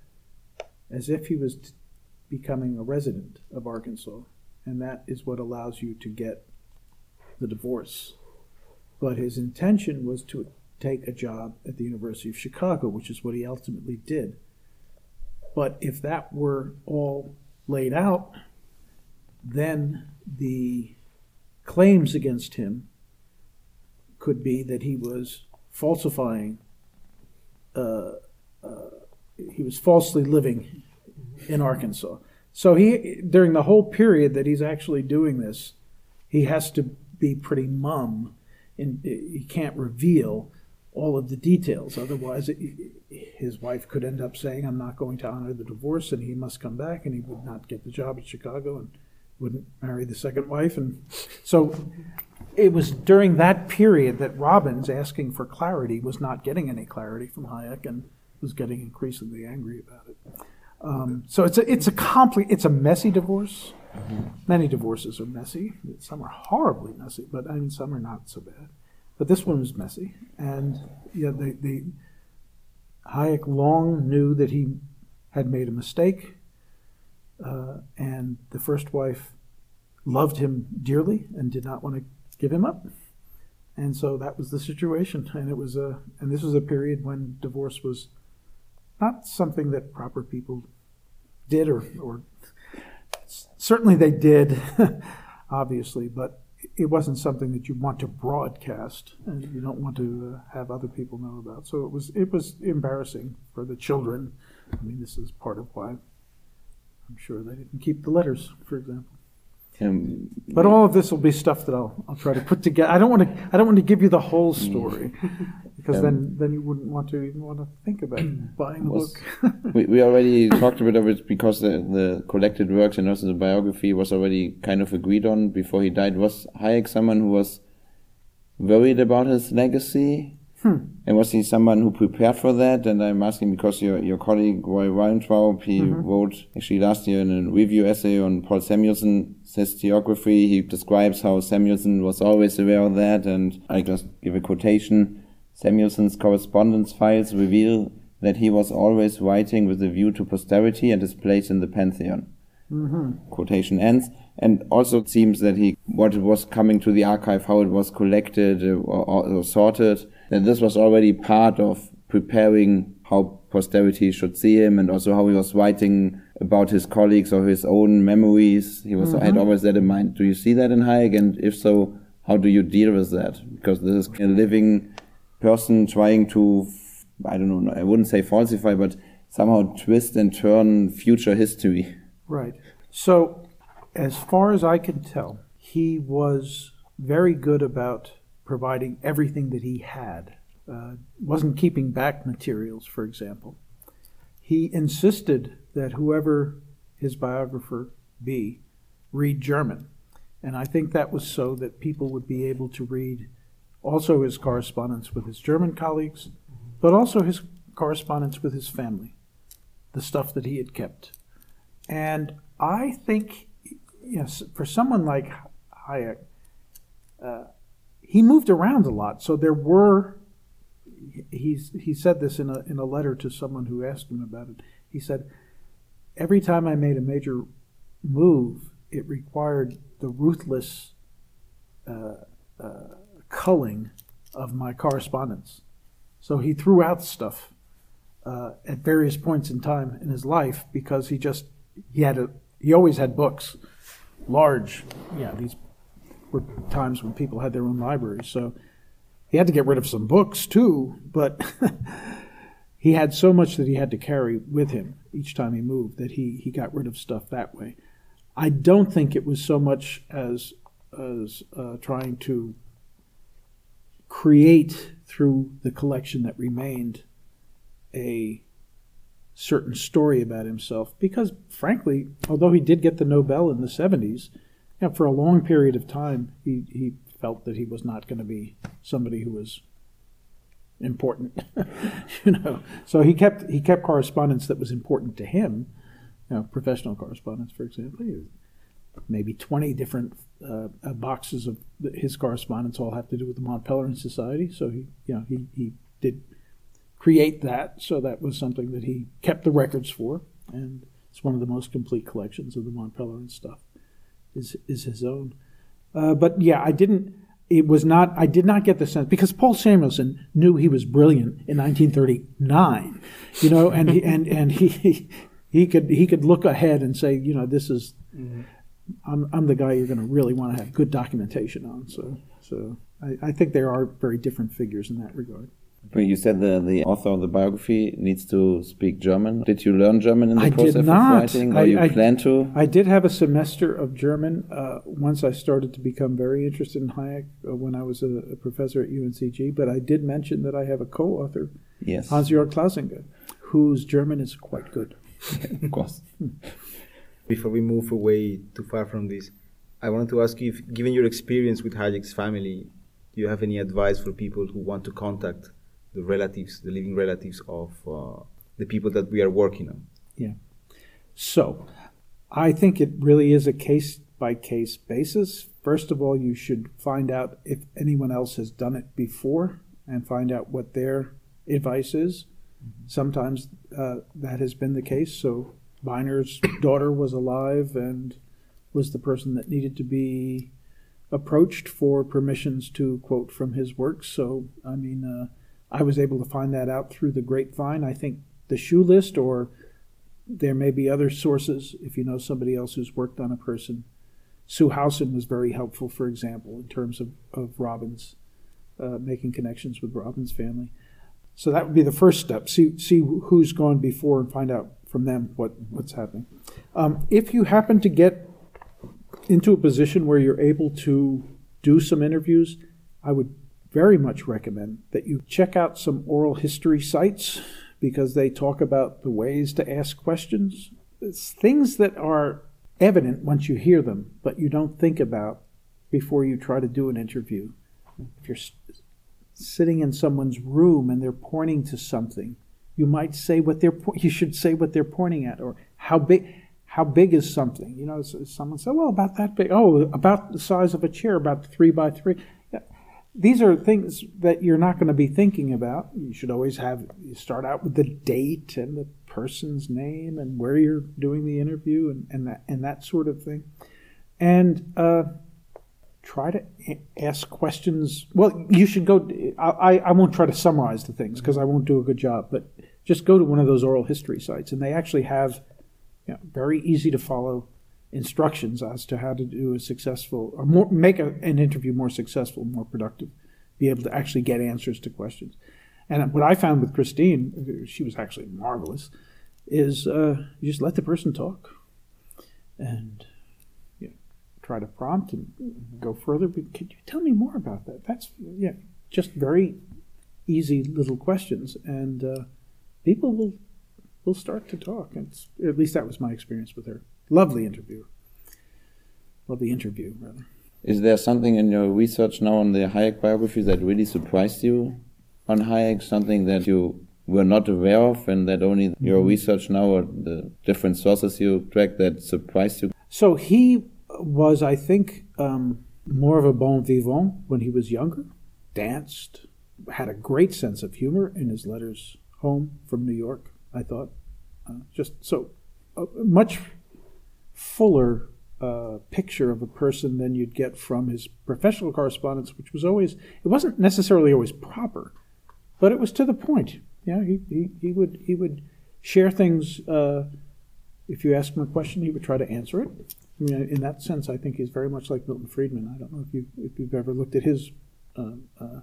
as if he was t- becoming a resident of Arkansas. And that is what allows you to get the divorce. But his intention was to take a job at the University of Chicago, which is what he ultimately did. But if that were all laid out, then the claims against him could be that he was falsifying uh, uh, he was falsely living in Arkansas. So he during the whole period that he's actually doing this, he has to be pretty mum, and he can't reveal all of the details. Otherwise, it, his wife could end up saying, "I'm not going to honor the divorce," and he must come back, and he would not get the job at Chicago, and wouldn't marry the second wife, and so it was during that period that Robbins, asking for clarity, was not getting any clarity from Hayek, and was getting increasingly angry about it. Um, so it's a it's a compli- it's a messy divorce. Mm-hmm. Many divorces are messy. Some are horribly messy, but I mean some are not so bad. But this one was messy, and yeah, the, Hayek long knew that he had made a mistake, uh, and the first wife loved him dearly and did not want to give him up. And so that was the situation, and it was a and this was a period when divorce was not something that proper people did or, or certainly they did, obviously, but it wasn't something that you want to broadcast and you don't want to uh, have other people know about. So it was it was embarrassing for the children. I mean, this is part of why I'm sure they didn't keep the letters, for example. Um, but all of this will be stuff that I'll, I'll try to put together. I don't want to I don't want to give you the whole mm. story because um, then then you wouldn't want to even want to think about buying the book. we, we already talked a bit of it because the, the collected works and also the biography was already kind of agreed on before he died. Was Hayek someone who was worried about his legacy Hmm. And was he someone who prepared for that? And I'm asking because your, your colleague Roy Weintraub, he mm-hmm. wrote actually last year in a review essay on Paul Samuelson's historiography. He describes how Samuelson was always aware of that. And I just give a quotation. Samuelson's correspondence files reveal that he was always writing with a view to posterity and his place in the pantheon. Mm-hmm. Quotation ends. And also it seems that he, what was coming to the archive, how it was collected uh, or, or, or sorted, that this was already part of preparing how posterity should see him and also how he was writing about his colleagues or his own memories. He was mm-hmm. had always that in mind. Do you see that in Hayek? And if so, how do you deal with that? Because this is a living person trying to, I don't know, I wouldn't say falsify, but somehow twist and turn future history. Right. So, as far as I can tell, he was very good about providing everything that he had. Uh, wasn't keeping back materials, for example. He insisted that whoever his biographer be read German. And I think that was so that people would be able to read also his correspondence with his German colleagues, but also his correspondence with his family, the stuff that he had kept. And I think, yes, for someone like Hayek, uh, he moved around a lot. So there were, he's, he said this in a, in a letter to someone who asked him about it. He said, Every time I made a major move, it required the ruthless uh, uh, culling of my correspondence. So he threw out stuff uh, at various points in time in his life because he just he had a he always had books, large, yeah, these were times when people had their own libraries. So he had to get rid of some books too, but he had so much that he had to carry with him each time he moved that he, he got rid of stuff that way. I don't think it was so much as as uh, trying to create through the collection that remained a certain story about himself because frankly although he did get the nobel in the 70s yeah, for a long period of time, he, he felt that he was not going to be somebody who was important, you know. So he kept he kept correspondence that was important to him, you know, professional correspondence, for example. Maybe twenty different uh, boxes of his correspondence all have to do with the Mont Pelerin Society. So he, you know, he he did create that. So that was something that he kept the records for, and it's one of the most complete collections of the Mont Pelerin stuff is is his own. Uh, but yeah, I didn't. It was not. I did not get the sense because Paul Samuelson knew he was brilliant in 1939. You know, and he, and and he he could he could look ahead and say, you know, this is. Mm-hmm. I'm, I'm the guy you're going to really want to have good documentation on. So, so I, I think there are very different figures in that regard. Well, you said the, the author of the biography needs to speak German. Did you learn German in the I process did not. of writing, or I- you I- plan to? I did have a semester of German uh, once I started to become very interested in Hayek uh, when I was a, a professor at UNCG. But I did mention that I have a co-author, Yes, Hans-Jörg Klausinger, whose German is quite good. of course. Before we move away too far from this, I wanted to ask you, if, given your experience with Hayek's family, do you have any advice for people who want to contact the relatives, the living relatives of uh, the people that we are working on? Yeah. So, I think it really is a case by case basis. First of all, you should find out if anyone else has done it before and find out what their advice is. Sometimes uh, that has been the case. So, Viner's daughter was alive and was the person that needed to be approached for permissions to quote from his works. So, I mean, uh, I was able to find that out through the grapevine. I think the SHOE list or there may be other sources if you know somebody else who's worked on a person. Sue Howson was very helpful, for example, in terms of, of Robbins', uh, making connections with Robbins' family. So that would be the first step. See, see who's gone before and find out from them what, what's happening. Um, if you happen to get into a position where you're able to do some interviews, I would very much recommend that you check out some oral history sites because they talk about the ways to ask questions. It's things that are evident once you hear them, but you don't think about before you try to do an interview. If you're sitting in someone's room and they're pointing to something, you might say what they're po- you should say what they're pointing at or how big how big is something you know someone said well about that big oh about the size of a chair about three by three. These are things that you're not going to be thinking about you should always have you start out with the date and the person's name and where you're doing the interview and, and that and that sort of thing and uh, try to ask questions. Well, you should go. I, I- I won't try to summarize the things because I won't do a good job, but just go to one of those oral history sites, and they actually have you know, very easy to follow instructions as to how to do a successful or more, make a, an interview more successful, more productive, be able to actually get answers to questions. And what I found with Christine, she was actually marvelous, is uh, you just let the person talk, and you know, try to prompt and go further. But could you tell me more about that? That's yeah, just very easy little questions, and uh, people will will start to talk. And at least that was my experience with her. Lovely interview. Lovely interview, rather. Is there something in your research now on the Hayek biography that really surprised you on Hayek? Something that you were not aware of and that only your research now or the different sources you track that surprised you? So he was, I think, um, more of a bon vivant when he was younger, danced, had a great sense of humor in his letters home from New York, I thought. Uh, just so a much fuller uh, picture of a person than you'd get from his professional correspondence, which was always, it wasn't necessarily always proper, but it was to the point. Yeah, he, he, he would he would share things. Uh, if you asked him a question, he would try to answer it. I mean, in that sense, I think he's very much like Milton Friedman. I don't know if you if you've ever looked at his uh, uh,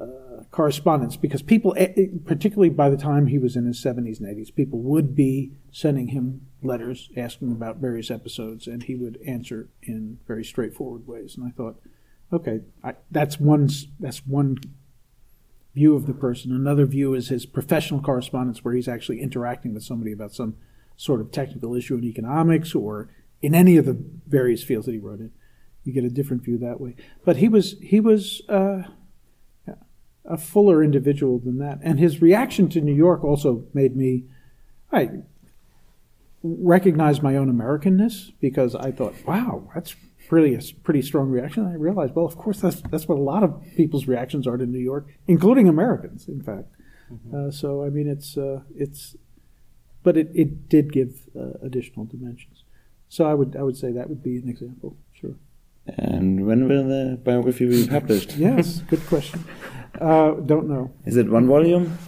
uh, correspondence, because people, eh, eh, particularly by the time he was in his seventies and eighties, people would be sending him letters asking about various episodes, and he would answer in very straightforward ways. And I thought, okay, I, that's one that's one view of the person. Another view is his professional correspondence, where he's actually interacting with somebody about some sort of technical issue in economics or in any of the various fields that he wrote in. You get a different view that way. But he was he was uh, a fuller individual than that, and his reaction to New York also made me. I recognize my own Americanness because I thought, wow, that's really a pretty strong reaction. And I realized, well, of course, that's that's what a lot of people's reactions are to New York, including Americans, in fact. Uh, so I mean, it's uh, it's, but it, it did give uh, additional dimensions. So I would I would say that would be an example. Sure. And when will the biography be published? Yes, good question. Uh, don't know. Is it one volume?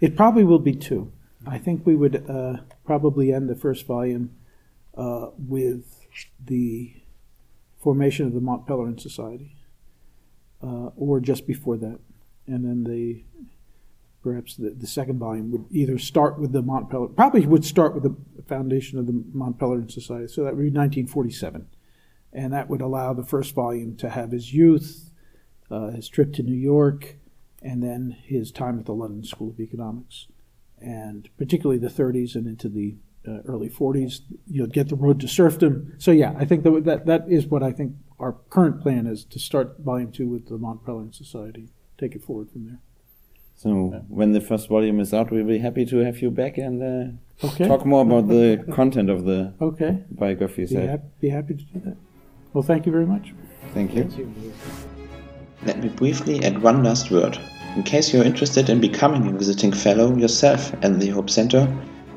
It probably will be two. I think we would uh, probably end the first volume uh, with the formation of the Mont Pelerin Society, uh, or just before that, and then the perhaps the, the second volume would either start with the Mont Pelerin, probably would start with the foundation of the Mont Pelerin Society. So that would be 1947. And that would allow the first volume to have his youth, uh, his trip to New York, and then his time at the London School of Economics. And particularly the 30s and into the uh, early 40s, you'll get the road to serfdom. So, yeah, I think that, that, that is what I think our current plan is to start volume two with the Mont Pelerin Society, take it forward from there. So when the first volume is out, we'll be happy to have you back and uh, Okay. talk more about the content of the Okay. biography. Be, So hap- be happy to do that. Well, thank you very much. thank you. Let me briefly add one last word. In case you're interested in becoming a visiting fellow yourself at the Hope Center,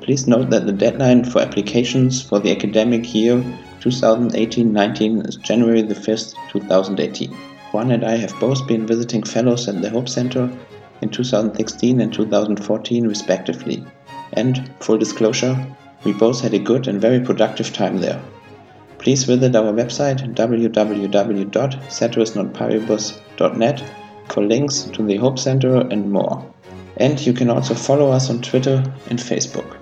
please note that the deadline for applications for the academic year 2018-19 is January the 5th, 2018. Juan and I have both been visiting fellows at the Hope Center in 2016 and 2014 respectively. And, full disclosure, we both had a good and very productive time there. Please visit our website for links to the Hope Center and more. And you can also follow us on Twitter and Facebook.